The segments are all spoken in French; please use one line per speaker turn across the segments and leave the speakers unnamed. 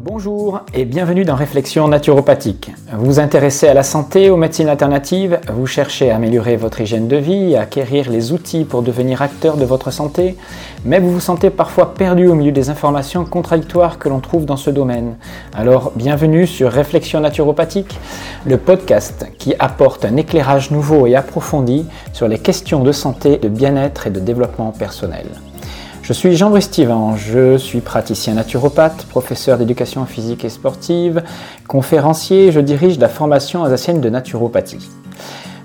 Bonjour et bienvenue dans Réflexion naturopathique. Vous vous intéressez à la santé, aux médecines alternatives, vous cherchez à améliorer votre hygiène de vie, à acquérir les outils pour devenir acteur de votre santé, mais vous vous sentez parfois perdu au milieu des informations contradictoires que l'on trouve dans ce domaine. Alors bienvenue sur Réflexion naturopathique, le podcast qui apporte un éclairage nouveau et approfondi sur les questions de santé, de bien-être et de développement personnel. Je suis Jean-Brice Stivan, je suis praticien naturopathe, professeur d'éducation physique et sportive, conférencier, je dirige la formation alsacienne de naturopathie.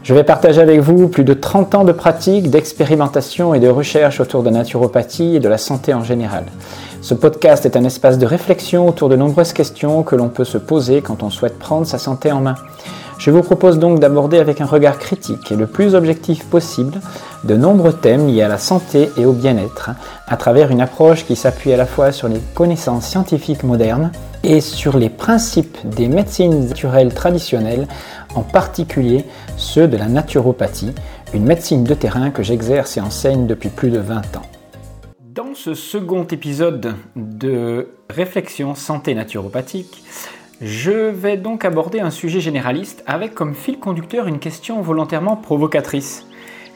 Je vais partager avec vous plus de 30 ans de pratique, d'expérimentation et de recherche autour de la naturopathie et de la santé en général. Ce podcast est un espace de réflexion autour de nombreuses questions que l'on peut se poser quand on souhaite prendre sa santé en main. Je vous propose donc d'aborder avec un regard critique et le plus objectif possible de nombreux thèmes liés à la santé et au bien-être à travers une approche qui s'appuie à la fois sur les connaissances scientifiques modernes et sur les principes des médecines naturelles traditionnelles, en particulier ceux de la naturopathie, une médecine de terrain que j'exerce et enseigne depuis plus de 20 ans. Dans ce second épisode de Réflexion santé naturopathique, je vais donc aborder un sujet généraliste avec comme fil conducteur une question volontairement provocatrice.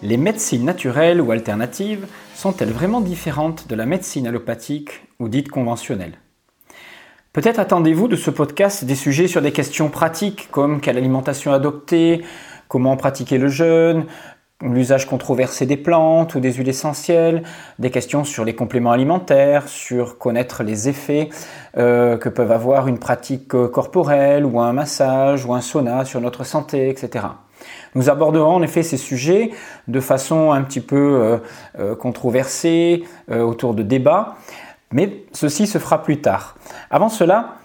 Les médecines naturelles ou alternatives sont-elles vraiment différentes de la médecine allopathique ou dite conventionnelle? Peut-être attendez-vous de ce podcast des sujets sur des questions pratiques comme quelle alimentation adopter, comment pratiquer le jeûne, l'usage controversé des plantes ou des huiles essentielles, des questions sur les compléments alimentaires, sur connaître les effets euh, que peuvent avoir une pratique euh, corporelle ou un massage ou un sauna sur notre santé, etc. Nous aborderons en effet ces sujets de façon un petit peu euh, controversée, autour de débats, mais ceci se fera plus tard. Avant cela,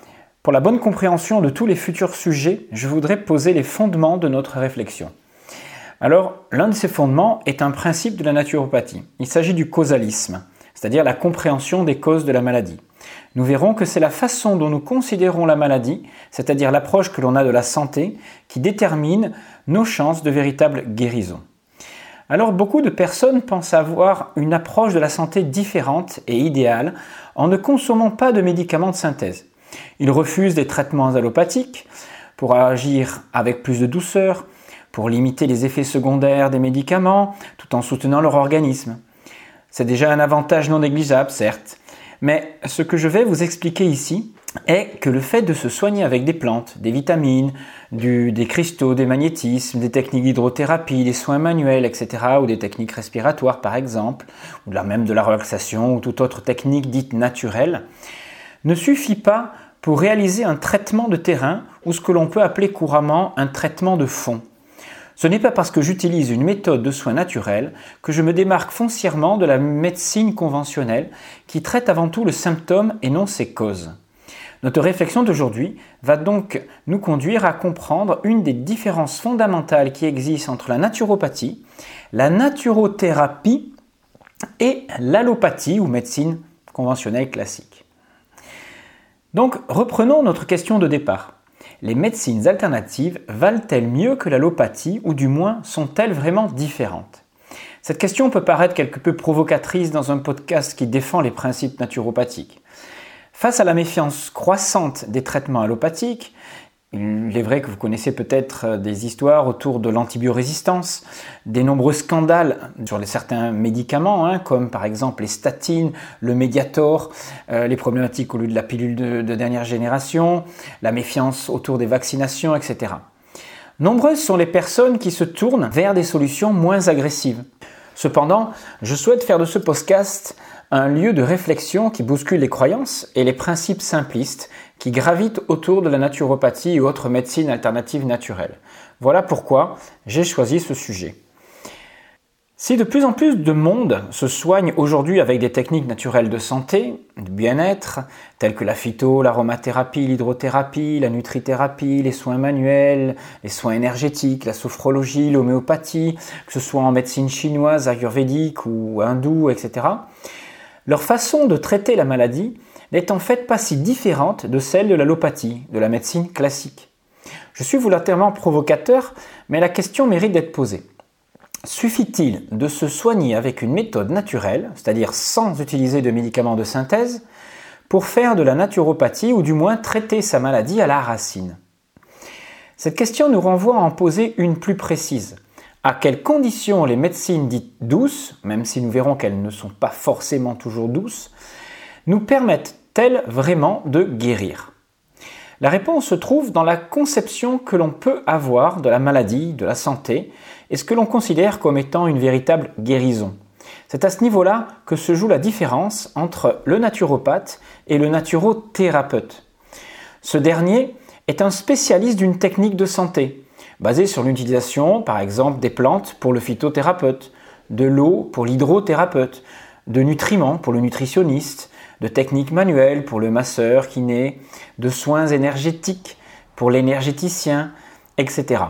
pour la bonne compréhension de tous les futurs sujets, je voudrais poser les fondements de notre réflexion. Alors, l'un de ces fondements est un principe de la naturopathie. Il s'agit du causalisme, c'est-à-dire la compréhension des causes de la maladie. Nous verrons que c'est la façon dont nous considérons la maladie, c'est-à-dire l'approche que l'on a de la santé, qui détermine nos chances de véritable guérison. Alors beaucoup de personnes pensent avoir une approche de la santé différente et idéale en ne consommant pas de médicaments de synthèse. Ils refusent des traitements allopathiques pour agir avec plus de douceur, pour limiter les effets secondaires des médicaments tout en soutenant leur organisme. C'est déjà un avantage non négligeable, certes, mais ce que je vais vous expliquer ici est que le fait de se soigner avec des plantes, des vitamines, des cristaux, des magnétismes, des techniques d'hydrothérapie, des soins manuels, etc., ou des techniques respiratoires par exemple, ou même de la relaxation ou toute autre technique dite naturelle, ne suffit pas pour réaliser un traitement de terrain ou ce que l'on peut appeler couramment un traitement de fond. Ce n'est pas parce que j'utilise une méthode de soins naturels que je me démarque foncièrement de la médecine conventionnelle qui traite avant tout le symptôme et non ses causes. Notre réflexion d'aujourd'hui va donc nous conduire à comprendre une des différences fondamentales qui existent entre la naturopathie, la naturothérapie et l'allopathie ou médecine conventionnelle classique. Donc reprenons notre question de départ les médecines alternatives valent-elles mieux que l'allopathie ou du moins sont-elles vraiment différentes? Cette question peut paraître quelque peu provocatrice dans un podcast qui défend les principes naturopathiques. Face à la méfiance croissante des traitements allopathiques, il est vrai que vous connaissez peut-être euh, des histoires autour de l'antibiorésistance, des nombreux scandales sur certains médicaments, hein, comme par exemple les statines, le Mediator, euh, les problématiques au lieu de la pilule de, de dernière génération, la méfiance autour des vaccinations, etc. Nombreuses sont les personnes qui se tournent vers des solutions moins agressives. Cependant, je souhaite faire de ce podcast un lieu de réflexion qui bouscule les croyances et les principes simplistes qui gravitent autour de la naturopathie et autres médecines alternatives naturelles. Voilà pourquoi j'ai choisi ce sujet. Si de plus en plus de monde se soigne aujourd'hui avec des techniques naturelles de santé, de bien-être, telles que la phyto, l'aromathérapie, l'hydrothérapie, la nutrithérapie, les soins manuels, les soins énergétiques, la sophrologie, l'homéopathie, que ce soit en médecine chinoise, ayurvédique ou hindoue, etc., leur façon de traiter la maladie n'est en fait pas si différente de celle de l'allopathie, de la médecine classique. Je suis volontairement provocateur, mais la question mérite d'être posée. Suffit-il de se soigner avec une méthode naturelle, c'est-à-dire sans utiliser de médicaments de synthèse, pour faire de la naturopathie ou du moins traiter sa maladie à la racine? Cette question nous renvoie à en poser une plus précise. À quelles conditions les médecines dites douces, même si nous verrons qu'elles ne sont pas forcément toujours douces, nous permettent-elles vraiment de guérir? La réponse se trouve dans la conception que l'on peut avoir de la maladie, de la santé, et ce que l'on considère comme étant une véritable guérison. C'est à ce niveau-là que se joue la différence entre le naturopathe et le naturothérapeute. Ce dernier est un spécialiste d'une technique de santé, basée sur l'utilisation, par exemple, des plantes pour le phytothérapeute, de l'eau pour l'hydrothérapeute, de nutriments pour le nutritionniste, de techniques manuelles pour le masseur, kiné, de soins énergétiques pour l'énergéticien, etc.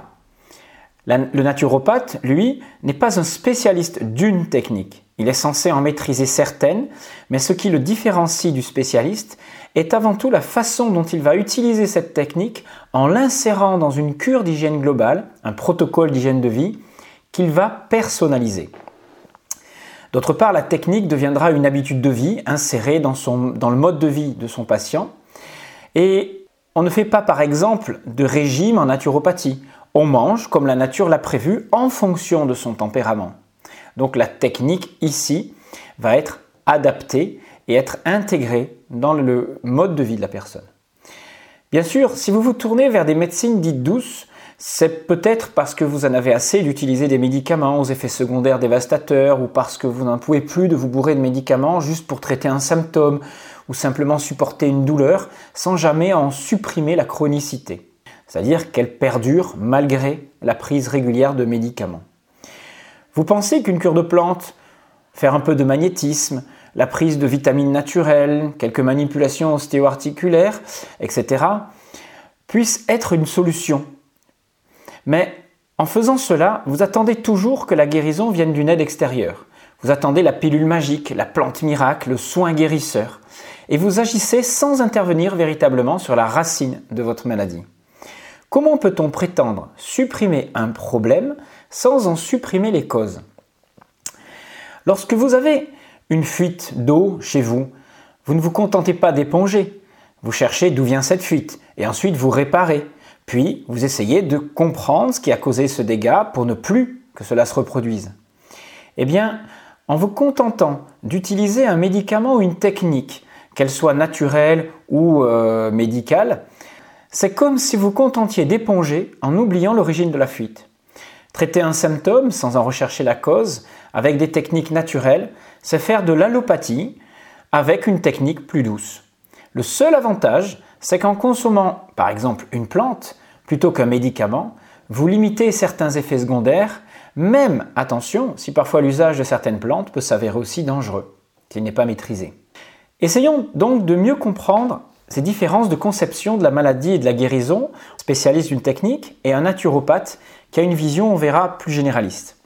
le naturopathe, lui, n'est pas un spécialiste d'une technique. Il est censé en maîtriser certaines, mais ce qui le différencie du spécialiste est avant tout la façon dont il va utiliser cette technique en l'insérant dans une cure d'hygiène globale, un protocole d'hygiène de vie, qu'il va personnaliser. D'autre part, la technique deviendra une habitude de vie insérée dans, le mode de vie de son patient. Et on ne fait pas par exemple de régime en naturopathie. On mange comme la nature l'a prévu en fonction de son tempérament. Donc la technique ici va être adaptée et être intégrée dans le mode de vie de la personne. Bien sûr, si vous vous tournez vers des médecines dites douces, c'est peut-être parce que vous en avez assez d'utiliser des médicaments aux effets secondaires dévastateurs ou parce que vous n'en pouvez plus de vous bourrer de médicaments juste pour traiter un symptôme ou simplement supporter une douleur sans jamais en supprimer la chronicité, c'est-à-dire qu'elle perdure malgré la prise régulière de médicaments. Vous pensez qu'une cure de plantes, faire un peu de magnétisme, la prise de vitamines naturelles, quelques manipulations ostéo-articulaires, etc., puisse être une solution. Mais en faisant cela, vous attendez toujours que la guérison vienne d'une aide extérieure. Vous attendez la pilule magique, la plante miracle, le soin guérisseur. Et vous agissez sans intervenir véritablement sur la racine de votre maladie. Comment peut-on prétendre supprimer un problème sans en supprimer les causes? Lorsque vous avez une fuite d'eau chez vous, vous ne vous contentez pas d'éponger. Vous cherchez d'où vient cette fuite et ensuite vous réparez. Puis vous essayez de comprendre ce qui a causé ce dégât pour ne plus que cela se reproduise. Eh bien, en vous contentant d'utiliser un médicament ou une technique, qu'elle soit naturelle ou euh, médicale, c'est comme si vous contentiez d'éponger en oubliant l'origine de la fuite. Traiter un symptôme sans en rechercher la cause avec des techniques naturelles, c'est faire de l'allopathie avec une technique plus douce. Le seul avantage, c'est qu'en consommant par exemple une plante plutôt qu'un médicament, vous limitez certains effets secondaires, même, attention, si parfois l'usage de certaines plantes peut s'avérer aussi dangereux, s'il n'est pas maîtrisé. Essayons donc de mieux comprendre ces différences de conception de la maladie et de la guérison, spécialiste d'une technique, et un naturopathe qui a une vision, on verra, plus généraliste.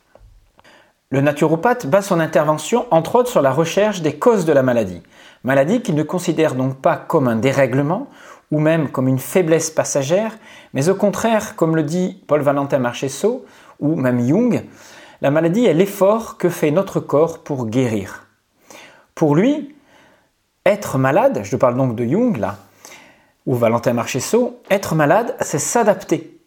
Le naturopathe base son intervention entre autres sur la recherche des causes de la maladie, maladie qu'il ne considère donc pas comme un dérèglement ou même comme une faiblesse passagère, mais au contraire, comme le dit Paul Valentin Marchesso ou même Jung, la maladie est l'effort que fait notre corps pour guérir. Pour lui, être malade, je parle donc de Jung là, ou Valentin Marchesso, être malade, c'est s'adapter.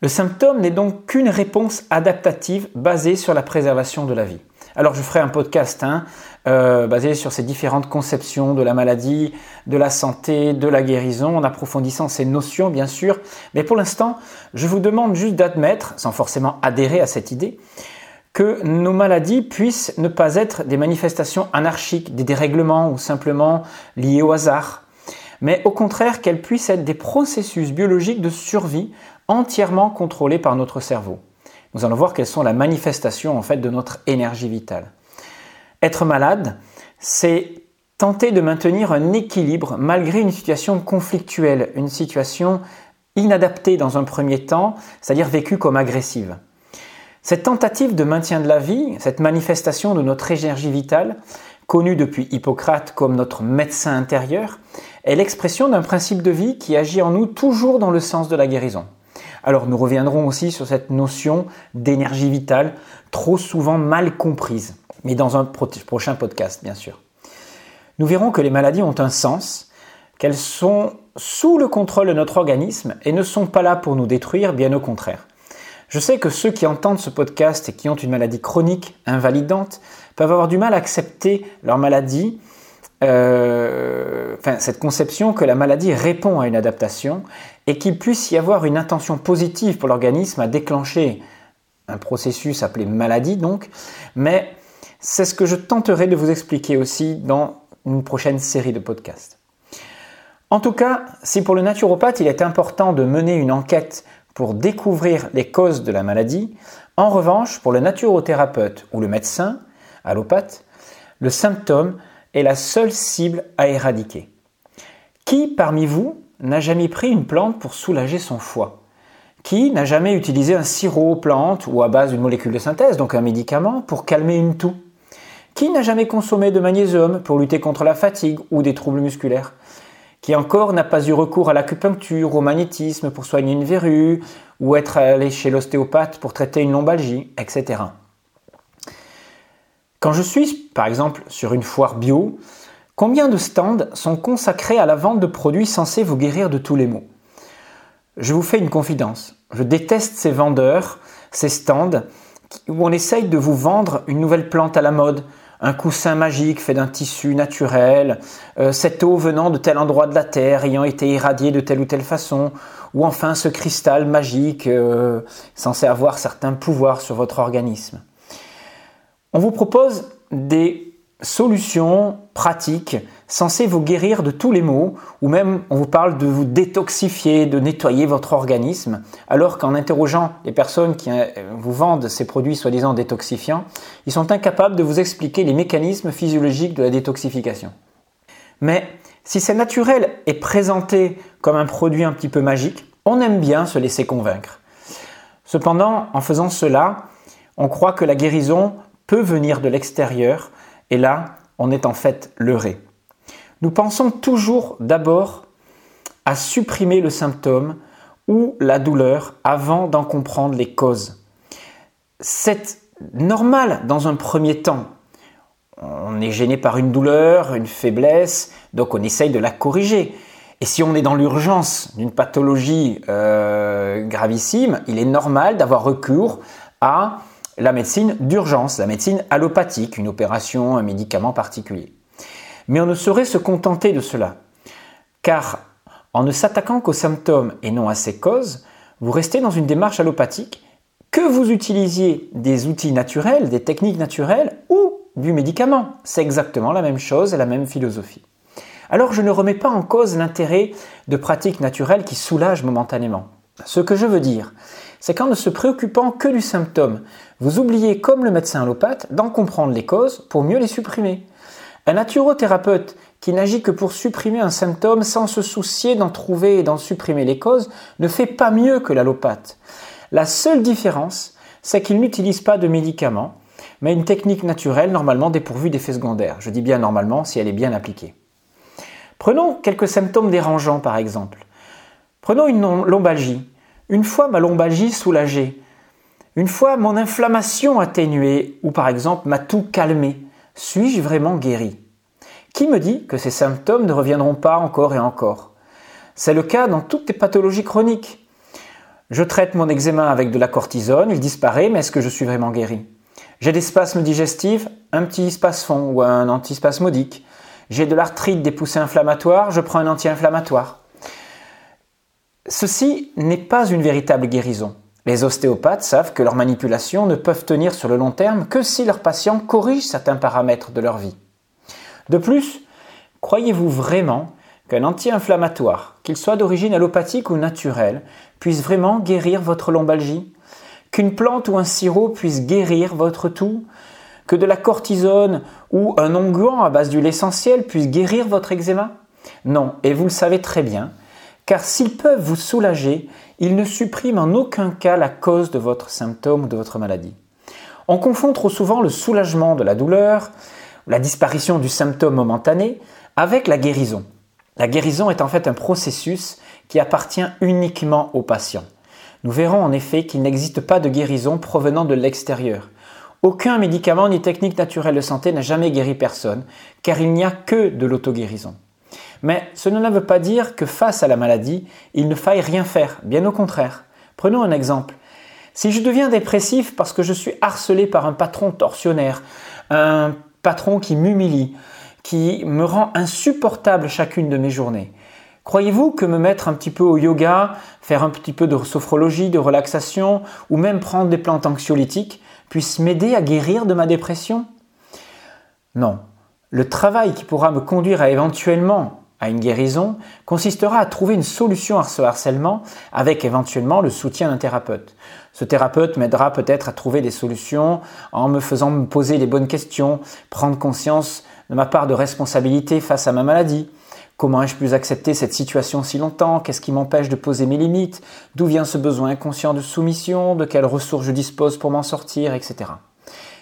Le symptôme n'est donc qu'une réponse adaptative basée sur la préservation de la vie. Alors je ferai un podcast hein, euh, basé sur ces différentes conceptions de la maladie, de la santé, de la guérison, en approfondissant ces notions bien sûr. Mais pour l'instant, je vous demande juste d'admettre, sans forcément adhérer à cette idée, que nos maladies puissent ne pas être des manifestations anarchiques, des dérèglements ou simplement liés au hasard, mais au contraire qu'elles puissent être des processus biologiques de survie entièrement contrôlés par notre cerveau. Nous allons voir quelles sont la manifestation en fait de notre énergie vitale. Être malade, c'est tenter de maintenir un équilibre malgré une situation conflictuelle, une situation inadaptée dans un premier temps, c'est-à-dire vécue comme agressive. Cette tentative de maintien de la vie, cette manifestation de notre énergie vitale, connue depuis Hippocrate comme notre médecin intérieur, est l'expression d'un principe de vie qui agit en nous toujours dans le sens de la guérison. Alors nous reviendrons aussi sur cette notion d'énergie vitale, trop souvent mal comprise, mais dans un prochain podcast bien sûr. nous verrons que les maladies ont un sens, qu'elles sont sous le contrôle de notre organisme et ne sont pas là pour nous détruire, bien au contraire. Je sais que ceux qui entendent ce podcast et qui ont une maladie chronique, invalidante, peuvent avoir du mal à accepter leur maladie, euh, enfin, cette conception que la maladie répond à une adaptation et qu'il puisse y avoir une intention positive pour l'organisme à déclencher un processus appelé maladie donc, mais c'est ce que je tenterai de vous expliquer aussi dans une prochaine série de podcasts. En tout cas, si pour le naturopathe il est important de mener une enquête pour découvrir les causes de la maladie, en revanche, pour le naturothérapeute ou le médecin, allopathe, le symptôme est la seule cible à éradiquer. Qui parmi vous n'a jamais pris une plante pour soulager son foie Qui n'a jamais utilisé un sirop plante ou à base d'une molécule de synthèse, donc un médicament, pour calmer une toux Qui n'a jamais consommé de magnésium pour lutter contre la fatigue ou des troubles musculaires qui encore n'a pas eu recours à l'acupuncture, au magnétisme pour soigner une verrue, ou être allé chez l'ostéopathe pour traiter une lombalgie, etc. Quand je suis, par exemple, sur une foire bio, combien de stands sont consacrés à la vente de produits censés vous guérir de tous les maux? Je vous fais une confidence. Je déteste ces vendeurs, ces stands, où on essaye de vous vendre une nouvelle plante à la mode, un coussin magique fait d'un tissu naturel, euh, cette eau venant de tel endroit de la terre ayant été irradiée de telle ou telle façon, ou enfin ce cristal magique euh, censé avoir certains pouvoirs sur votre organisme. On vous propose des solutions pratiques censées vous guérir de tous les maux, ou même on vous parle de vous détoxifier, de nettoyer votre organisme, alors qu'en interrogeant les personnes qui euh, vous vendent ces produits soi-disant détoxifiants, ils sont incapables de vous expliquer les mécanismes physiologiques de la détoxification. Mais si c'est naturel et présenté comme un produit un petit peu magique, on aime bien se laisser convaincre. Cependant, en faisant cela, on croit que la guérison peut venir de l'extérieur et là, on est en fait leurré. Nous pensons toujours d'abord à supprimer le symptôme ou la douleur avant d'en comprendre les causes. C'est normal dans un premier temps. On est gêné par une douleur, une faiblesse, donc on essaye de la corriger. Et si on est dans l'urgence d'une pathologie euh, gravissime, il est normal d'avoir recours à la médecine d'urgence, la médecine allopathique, une opération, un médicament particulier. Mais on ne saurait se contenter de cela, car en ne s'attaquant qu'aux symptômes et non à ses causes, vous restez dans une démarche allopathique, que vous utilisiez des outils naturels, des techniques naturelles ou du médicament. C'est exactement la même chose et la même philosophie. Alors je ne remets pas en cause l'intérêt de pratiques naturelles qui soulagent momentanément. Ce que je veux dire, c'est qu'en ne se préoccupant que du symptôme, vous oubliez, comme le médecin allopathe, d'en comprendre les causes pour mieux les supprimer. Un naturothérapeute qui n'agit que pour supprimer un symptôme sans se soucier d'en trouver et d'en supprimer les causes ne fait pas mieux que l'allopathe. La seule différence, c'est qu'il n'utilise pas de médicaments, mais une technique naturelle normalement dépourvue d'effets secondaires. Je dis bien normalement si elle est bien appliquée. Prenons quelques symptômes dérangeants par exemple. Prenons une lombalgie. Une fois ma lombalgie soulagée, une fois mon inflammation atténuée ou par exemple ma toux calmée, suis-je vraiment guéri? Qui me dit que ces symptômes ne reviendront pas encore et encore? C'est le cas dans toutes les pathologies chroniques. Je traite mon eczéma avec de la cortisone, il disparaît, mais est-ce que je suis vraiment guéri? J'ai des spasmes digestifs, un petit spasfon ou un antispasmodique. J'ai de l'arthrite, des poussées inflammatoires, je prends un anti-inflammatoire. Ceci n'est pas une véritable guérison. Les ostéopathes savent que leurs manipulations ne peuvent tenir sur le long terme que si leurs patients corrigent certains paramètres de leur vie. De plus, croyez-vous vraiment qu'un anti-inflammatoire, qu'il soit d'origine allopathique ou naturelle, puisse vraiment guérir votre lombalgie? Qu'une plante ou un sirop puisse guérir votre toux? Que de la cortisone ou un onguent à base d'huile essentielle puisse guérir votre eczéma? Non, et vous le savez très bien, car s'ils peuvent vous soulager, ils ne suppriment en aucun cas la cause de votre symptôme ou de votre maladie. On confond trop souvent le soulagement de la douleur, la disparition du symptôme momentané, avec la guérison. La guérison est en fait un processus qui appartient uniquement au patient. Nous verrons en effet qu'il n'existe pas de guérison provenant de l'extérieur. Aucun médicament ni technique naturelle de santé n'a jamais guéri personne, car il n'y a que de l'auto-guérison. Mais cela ne veut pas dire que face à la maladie, il ne faille rien faire, bien au contraire. Prenons un exemple. Si je deviens dépressif parce que je suis harcelé par un patron tortionnaire, un patron qui m'humilie, qui me rend insupportable chacune de mes journées, croyez-vous que me mettre un petit peu au yoga, faire un petit peu de sophrologie, de relaxation, ou même prendre des plantes anxiolytiques puisse m'aider à guérir de ma dépression? Non. Le travail qui pourra me conduire à éventuellement à une guérison consistera à trouver une solution à ce harcèlement avec éventuellement le soutien d'un thérapeute. Ce thérapeute m'aidera peut-être à trouver des solutions en me faisant me poser les bonnes questions, prendre conscience de ma part de responsabilité face à ma maladie. Comment ai-je pu accepter cette situation si longtemps? Qu'est-ce qui m'empêche de poser mes limites? D'où vient ce besoin inconscient de soumission? De quelles ressources je dispose pour m'en sortir? Etc.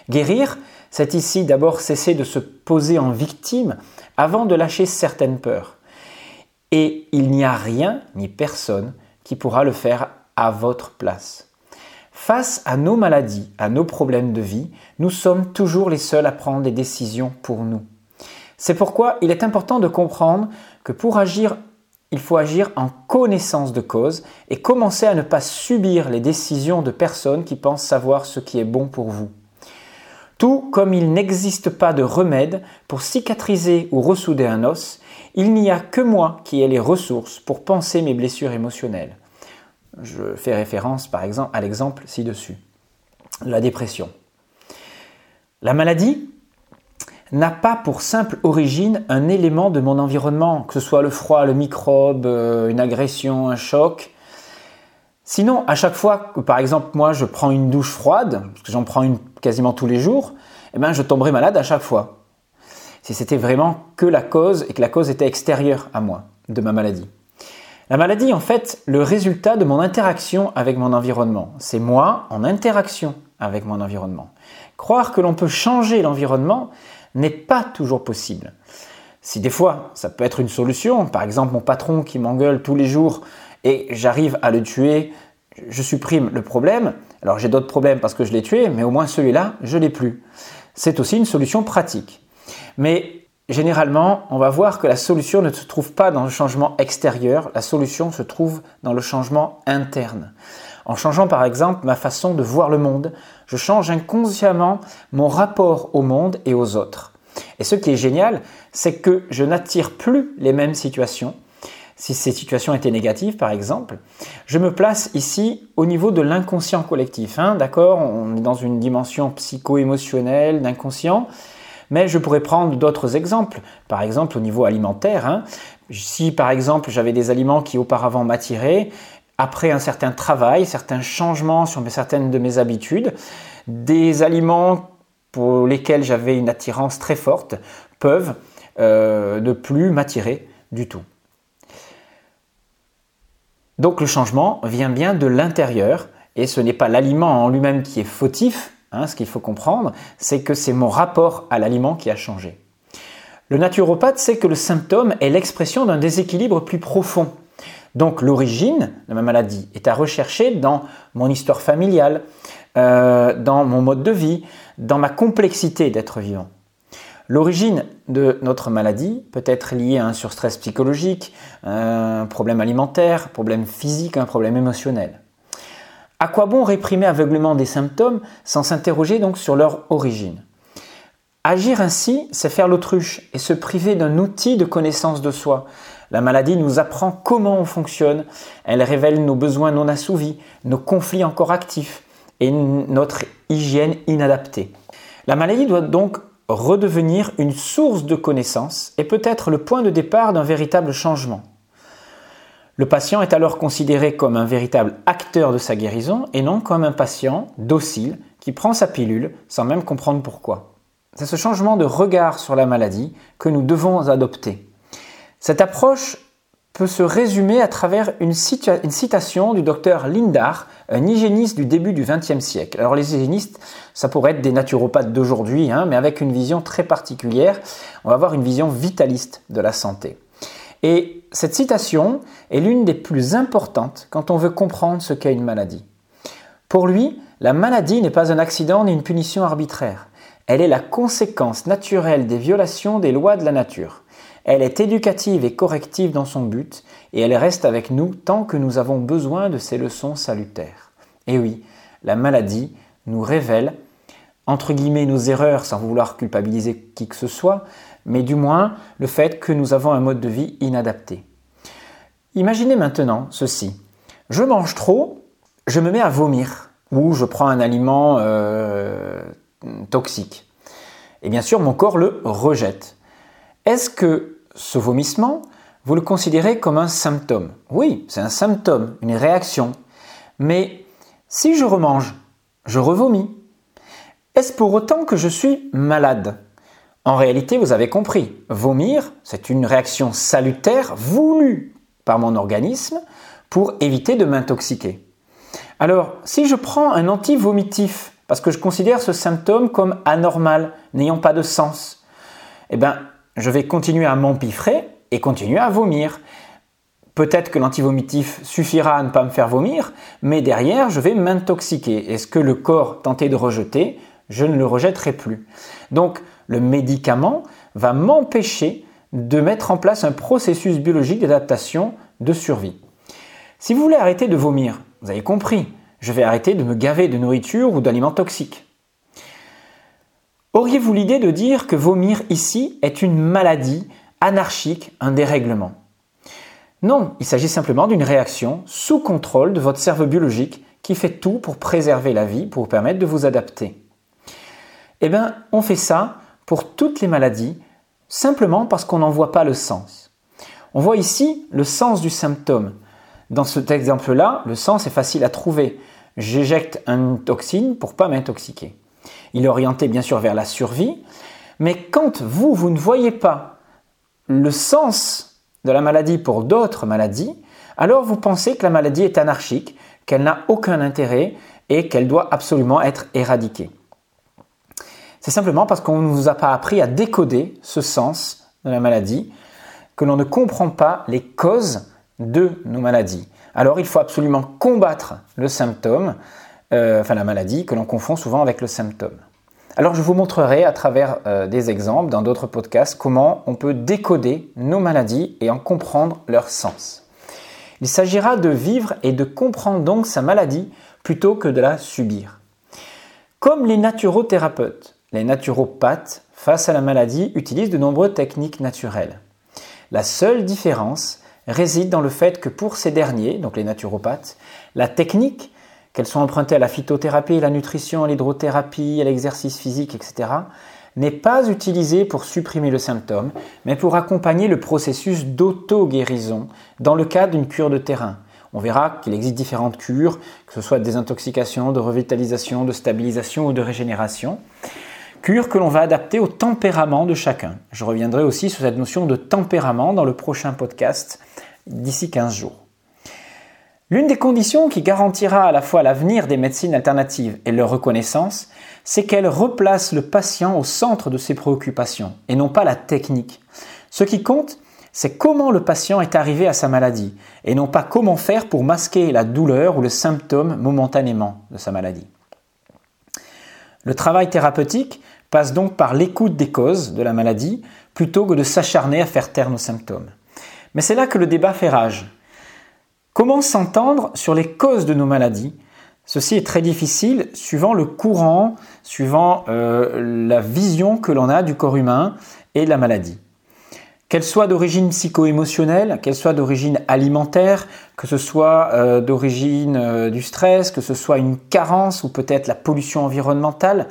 Guérir, c'est ici d'abord cesser de se poser en victime avant de lâcher certaines peurs. Et il n'y a rien ni personne qui pourra le faire à votre place. Face à nos maladies, à nos problèmes de vie, nous sommes toujours les seuls à prendre des décisions pour nous. C'est pourquoi il est important de comprendre que pour agir, il faut agir en connaissance de cause et commencer à ne pas subir les décisions de personnes qui pensent savoir ce qui est bon pour vous. Tout comme il n'existe pas de remède pour cicatriser ou ressouder un os, il n'y a que moi qui ai les ressources pour penser mes blessures émotionnelles. Je fais référence par exemple à l'exemple ci-dessus. La dépression. La maladie n'a pas pour simple origine un élément de mon environnement, que ce soit le froid, le microbe, euh, une agression, un choc. Sinon, à chaque fois que par exemple moi je prends une douche froide, parce que j'en prends une quasiment tous les jours, eh ben, je tomberais malade à chaque fois. Si c'était vraiment que la cause et que la cause était extérieure à moi, de ma maladie. La maladie, en fait, le résultat de mon interaction avec mon environnement. C'est moi en interaction avec mon environnement. Croire que l'on peut changer l'environnement n'est pas toujours possible. Si des fois, ça peut être une solution, par exemple mon patron qui m'engueule tous les jours et j'arrive à le tuer, je supprime le problème, alors j'ai d'autres problèmes parce que je l'ai tué, mais au moins celui-là, je l'ai plus. C'est aussi une solution pratique. Mais Généralement, on va voir que la solution ne se trouve pas dans le changement extérieur, la solution se trouve dans le changement interne. En changeant par exemple ma façon de voir le monde, je change inconsciemment mon rapport au monde et aux autres. Et ce qui est génial, c'est que je n'attire plus les mêmes situations. Si ces situations étaient négatives, par exemple, je me place ici au niveau de l'inconscient collectif. Hein, D'accord? On est dans une dimension psycho-émotionnelle d'inconscient. Mais je pourrais prendre d'autres exemples, par exemple au niveau alimentaire. Hein. Si par exemple j'avais des aliments qui auparavant m'attiraient, après un certain travail, certains changements sur certaines de mes habitudes, des aliments pour lesquels j'avais une attirance très forte peuvent euh, ne plus m'attirer du tout. Donc le changement vient bien de l'intérieur et ce n'est pas l'aliment en lui-même qui est fautif, Hein, ce qu'il faut comprendre, c'est que c'est mon rapport à l'aliment qui a changé. Le naturopathe sait que le symptôme est l'expression d'un déséquilibre plus profond. Donc l'origine de ma maladie est à rechercher dans mon histoire familiale, euh, dans mon mode de vie, dans ma complexité d'être vivant. L'origine de notre maladie peut être liée à un surstress psychologique, un problème alimentaire, un problème physique, un problème émotionnel. À quoi bon réprimer aveuglement des symptômes sans s'interroger donc sur leur origine? Agir ainsi, c'est faire l'autruche et se priver d'un outil de connaissance de soi. La maladie nous apprend comment on fonctionne, elle révèle nos besoins non assouvis, nos conflits encore actifs et notre hygiène inadaptée. La maladie doit donc redevenir une source de connaissance et peut être le point de départ d'un véritable changement. Le patient est alors considéré comme un véritable acteur de sa guérison et non comme un patient docile qui prend sa pilule sans même comprendre pourquoi. C'est ce changement de regard sur la maladie que nous devons adopter. Cette approche peut se résumer à travers une, citation du docteur Lindar, un hygiéniste du début du XXe siècle. Alors les hygiénistes, ça pourrait être des naturopathes d'aujourd'hui, hein, mais avec une vision très particulière. On va avoir une vision vitaliste de la santé. Et cette citation est l'une des plus importantes quand on veut comprendre ce qu'est une maladie. Pour lui, La maladie n'est pas un accident ni une punition arbitraire. Elle est la conséquence naturelle des violations des lois de la nature. Elle est éducative et corrective dans son but, et elle reste avec nous tant que nous avons besoin de ces leçons salutaires. Et oui, la maladie nous révèle, entre guillemets, nos erreurs sans vouloir culpabiliser qui que ce soit, mais du moins le fait que nous avons un mode de vie inadapté. Imaginez maintenant ceci. Je mange trop, je me mets à vomir, ou je prends un aliment euh, toxique. Et bien sûr, mon corps le rejette. Est-ce que ce vomissement, vous le considérez comme un symptôme Oui, c'est un symptôme, une réaction. Mais si je remange, je revomis. Est-ce pour autant que je suis malade? En réalité, vous avez compris, vomir, c'est une réaction salutaire voulue par mon organisme pour éviter de m'intoxiquer. Alors, si je prends un anti-vomitif parce que je considère ce symptôme comme anormal, n'ayant pas de sens, eh bien, je vais continuer à m'empiffrer et continuer à vomir. Peut-être que l'antivomitif suffira à ne pas me faire vomir, mais derrière, je vais m'intoxiquer. Et ce que le corps tentait de rejeter, je ne le rejetterai plus. Donc, le médicament va m'empêcher de mettre en place un processus biologique d'adaptation de survie. Si vous voulez arrêter de vomir, vous avez compris, je vais arrêter de me gaver de nourriture ou d'aliments toxiques. Auriez-vous l'idée de dire que vomir ici est une maladie anarchique, un dérèglement Non, il s'agit simplement d'une réaction sous contrôle de votre cerveau biologique qui fait tout pour préserver la vie, pour vous permettre de vous adapter. Eh bien, on fait ça pour toutes les maladies, simplement parce qu'on n'en voit pas le sens. On voit ici le sens du symptôme. Dans cet exemple-là, le sens est facile à trouver. J'éjecte une toxine pour pas m'intoxiquer. Il est orienté bien sûr vers la survie, mais quand vous, vous ne voyez pas le sens de la maladie pour d'autres maladies, alors vous pensez que la maladie est anarchique, qu'elle n'a aucun intérêt et qu'elle doit absolument être éradiquée. C'est simplement parce qu'on ne vous a pas appris à décoder ce sens de la maladie, que l'on ne comprend pas les causes de nos maladies. Alors il faut absolument combattre le symptôme, euh, enfin la maladie, que l'on confond souvent avec le symptôme. Alors je vous montrerai à travers euh, des exemples dans d'autres podcasts comment on peut décoder nos maladies et en comprendre leur sens. Il s'agira de vivre et de comprendre donc sa maladie plutôt que de la subir. Comme les naturothérapeutes, les naturopathes, face à la maladie, utilisent de nombreuses techniques naturelles. La seule différence réside dans le fait que pour ces derniers, donc les naturopathes, la technique qu'elles sont empruntées à la phytothérapie, à la nutrition, à l'hydrothérapie, à l'exercice physique, etc., n'est pas utilisée pour supprimer le symptôme, mais pour accompagner le processus d'auto-guérison dans le cadre d'une cure de terrain. On verra qu'il existe différentes cures, que ce soit de désintoxication, de revitalisation, de stabilisation ou de régénération. Cures que l'on va adapter au tempérament de chacun. Je reviendrai aussi sur cette notion de tempérament dans le prochain podcast d'ici 15 jours. L'une des conditions qui garantira à la fois l'avenir des médecines alternatives et leur reconnaissance, c'est qu'elles replacent le patient au centre de ses préoccupations et non pas la technique. Ce qui compte, c'est comment le patient est arrivé à sa maladie et non pas comment faire pour masquer la douleur ou le symptôme momentanément de sa maladie. Le travail thérapeutique passe donc par l'écoute des causes de la maladie plutôt que de s'acharner à faire taire nos symptômes. Mais c'est là que le débat fait rage. Comment s'entendre sur les causes de nos maladies? Ceci est très difficile suivant le courant, suivant euh, la vision que l'on a du corps humain et de la maladie. Qu'elle soit d'origine psycho-émotionnelle, qu'elle soit d'origine alimentaire, que ce soit euh, d'origine euh, du stress, que ce soit une carence ou peut-être la pollution environnementale,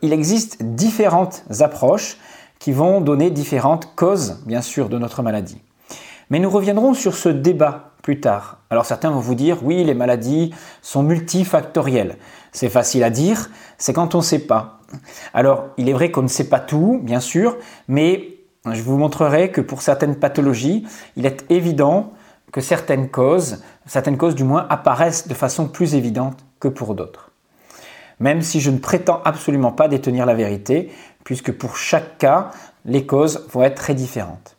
il existe différentes approches qui vont donner différentes causes, bien sûr, de notre maladie. Mais nous reviendrons sur ce débat plus tard. Alors certains vont vous dire, oui, les maladies sont multifactorielles. C'est facile à dire, c'est quand on ne sait pas. Alors, il est vrai qu'on ne sait pas tout, bien sûr, mais je vous montrerai que pour certaines pathologies, il est évident que certaines causes, certaines causes du moins, apparaissent de façon plus évidente que pour d'autres. Même si je ne prétends absolument pas détenir la vérité, puisque pour chaque cas, les causes vont être très différentes.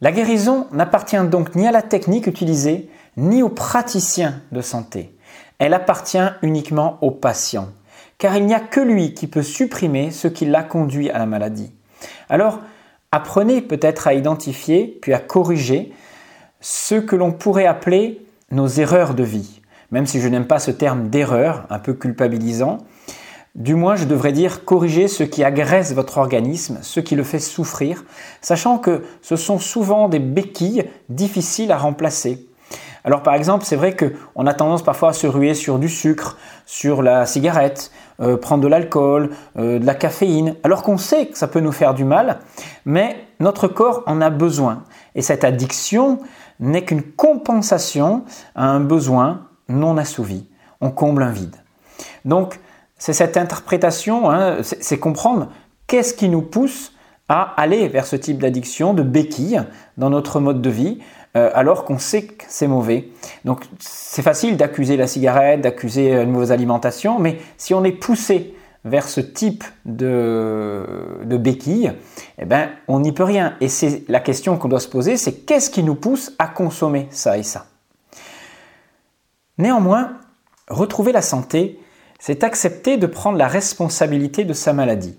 La guérison n'appartient donc ni à la technique utilisée, ni aux praticiens de santé. elle appartient uniquement au patient, car il n'y a que lui qui peut supprimer ce qui l'a conduit à la maladie. Alors, apprenez peut-être à identifier, puis à corriger ce que l'on pourrait appeler nos erreurs de vie. Même si je n'aime pas ce terme d'erreur, un peu culpabilisant, du moins je devrais dire corriger ce qui agresse votre organisme, ce qui le fait souffrir, sachant que ce sont souvent des béquilles difficiles à remplacer. Alors par exemple, c'est vrai qu'on a tendance parfois à se ruer sur du sucre, sur la cigarette, euh, prendre de l'alcool, euh, de la caféine, alors qu'on sait que ça peut nous faire du mal, mais notre corps en a besoin. Et cette addiction n'est qu'une compensation à un besoin non assouvi. On comble un vide. Donc, c'est cette interprétation, hein, c'est comprendre qu'est-ce qui nous pousse à aller vers ce type d'addiction, de béquille dans notre mode de vie, euh, alors qu'on sait que c'est mauvais. Donc c'est facile d'accuser la cigarette, d'accuser une mauvaise alimentation, mais si on est poussé vers ce type de, de béquille, eh ben, on n'y peut rien. Et c'est la question qu'on doit se poser, c'est qu'est-ce qui nous pousse à consommer ça et ça? Néanmoins, retrouver la santé, c'est accepter de prendre la responsabilité de sa maladie,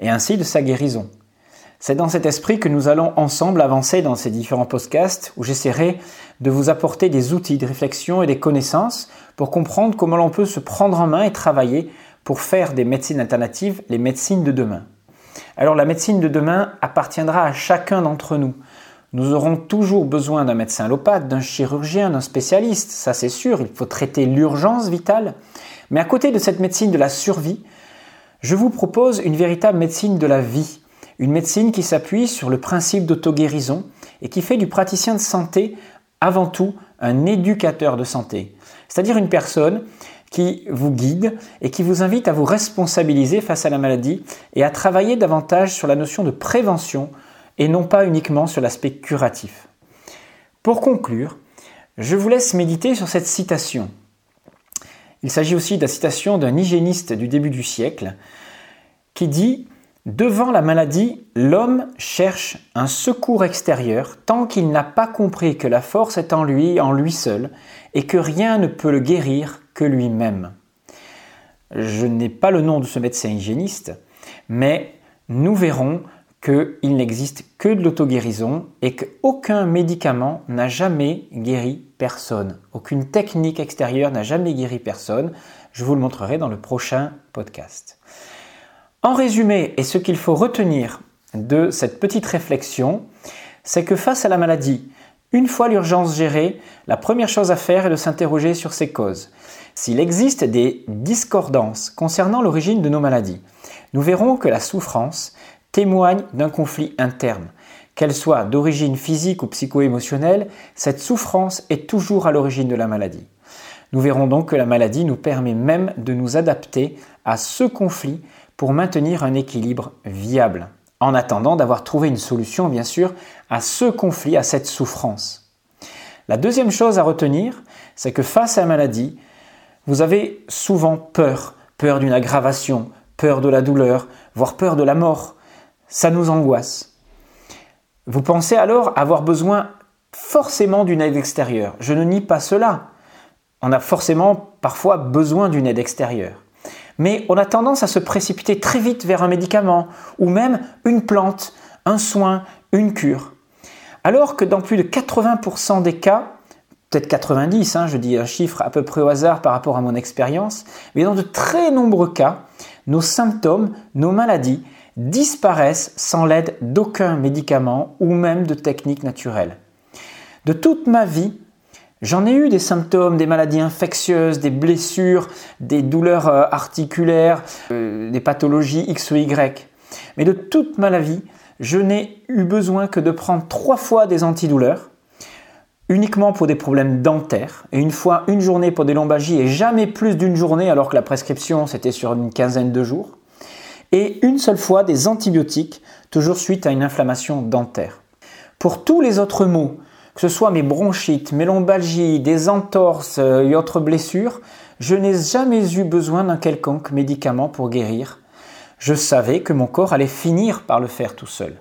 et ainsi de sa guérison. C'est dans cet esprit que nous allons ensemble avancer dans ces différents podcasts où j'essaierai de vous apporter des outils de réflexion et des connaissances pour comprendre comment l'on peut se prendre en main et travailler pour faire des médecines alternatives les médecines de demain. Alors la médecine de demain appartiendra à chacun d'entre nous. Nous aurons toujours besoin d'un médecin allopathe, d'un chirurgien, d'un spécialiste, ça c'est sûr, il faut traiter l'urgence vitale. Mais à côté de cette médecine de la survie, je vous propose une véritable médecine de la vie, une médecine qui s'appuie sur le principe d'auto-guérison et qui fait du praticien de santé avant tout un éducateur de santé. C'est-à-dire une personne qui vous guide et qui vous invite à vous responsabiliser face à la maladie et à travailler davantage sur la notion de prévention et non pas uniquement sur l'aspect curatif. Pour conclure, je vous laisse méditer sur cette citation. Il s'agit aussi de la citation d'un hygiéniste du début du siècle qui dit Devant la maladie, l'homme cherche un secours extérieur tant qu'il n'a pas compris que la force est en lui, en lui seul, et que rien ne peut le guérir que lui-même. Je n'ai pas le nom de ce médecin hygiéniste, mais nous verrons qu'il n'existe que de l'auto-guérison et qu'aucun médicament n'a jamais guéri personne. Aucune technique extérieure n'a jamais guéri personne. Je vous le montrerai dans le prochain podcast. En résumé, et ce qu'il faut retenir de cette petite réflexion, c'est que face à la maladie, une fois l'urgence gérée, la première chose à faire est de s'interroger sur ses causes. S'il existe des discordances concernant l'origine de nos maladies, nous verrons que la souffrance témoigne d'un conflit interne. Qu'elle soit d'origine physique ou psycho-émotionnelle, cette souffrance est toujours à l'origine de la maladie. Nous verrons donc que la maladie nous permet même de nous adapter à ce conflit pour maintenir un équilibre viable, en attendant d'avoir trouvé une solution, bien sûr, à ce conflit, à cette souffrance. La deuxième chose à retenir, c'est que face à la maladie, vous avez souvent peur, peur d'une aggravation, peur de la douleur, voire peur de la mort. Ça nous angoisse. Vous pensez alors avoir besoin forcément d'une aide extérieure. Je ne nie pas cela. On a forcément parfois besoin d'une aide extérieure mais on a tendance à se précipiter très vite vers un médicament ou même une plante, un soin, une cure. Alors que dans plus de 80% des cas, peut-être 90, hein, je dis un chiffre à peu près au hasard par rapport à mon expérience, mais dans de très nombreux cas, nos symptômes, nos maladies disparaissent sans l'aide d'aucun médicament ou même de technique naturelle. De toute ma vie, J'en ai eu des symptômes, des maladies infectieuses, des blessures, des douleurs euh, articulaires, euh, des pathologies X ou Y. Mais de toute ma vie, je n'ai eu besoin que de prendre trois fois des antidouleurs, uniquement pour des problèmes dentaires, et une fois une journée pour des lombalgies, et jamais plus d'une journée alors que la prescription c'était sur une quinzaine de jours, et une seule fois des antibiotiques, toujours suite à une inflammation dentaire. Pour tous les autres maux, que ce soit mes bronchites, mes lombalgies, des entorses euh, et autres blessures, je n'ai jamais eu besoin d'un quelconque médicament pour guérir. Je savais que mon corps allait finir par le faire tout seul.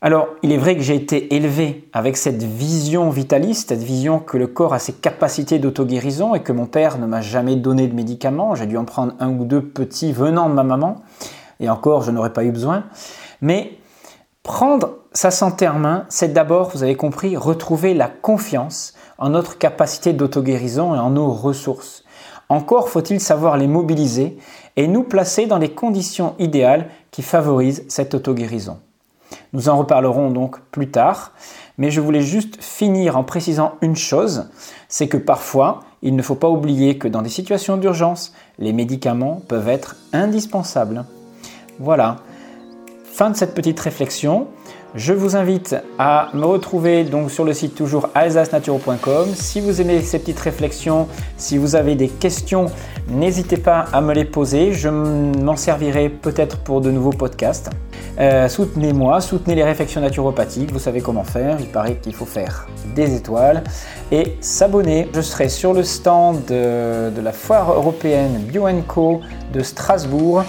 Alors, il est vrai que j'ai été élevé avec cette vision vitaliste, cette vision que le corps a ses capacités d'auto-guérison et que mon père ne m'a jamais donné de médicaments. J'ai dû en prendre un ou deux petits venant de ma maman. Et encore, je n'aurais pas eu besoin. Mais prendre sa santé en main, c'est d'abord, vous avez compris, retrouver la confiance en notre capacité d'auto-guérison et en nos ressources. Encore faut-il savoir les mobiliser et nous placer dans les conditions idéales qui favorisent cette auto-guérison. Nous en reparlerons donc plus tard, mais je voulais juste finir en précisant une chose, c'est que parfois, il ne faut pas oublier que dans des situations d'urgence, les médicaments peuvent être indispensables. Voilà, fin de cette petite réflexion. Je vous invite à me retrouver donc sur le site toujours alsacenaturo.com. Si vous aimez ces petites réflexions, si vous avez des questions, n'hésitez pas à me les poser. Je m'en servirai peut-être pour de nouveaux podcasts. Euh, soutenez-moi, soutenez les réflexions naturopathiques. Vous savez comment faire. Il paraît qu'il faut faire des étoiles et s'abonner. Je serai sur le stand de, de la foire européenne Bio Co de Strasbourg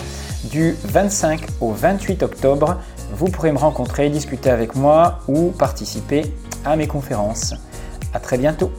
du 25 au 28 octobre vous pourrez me rencontrer, discuter avec moi ou participer à mes conférences. À très bientôt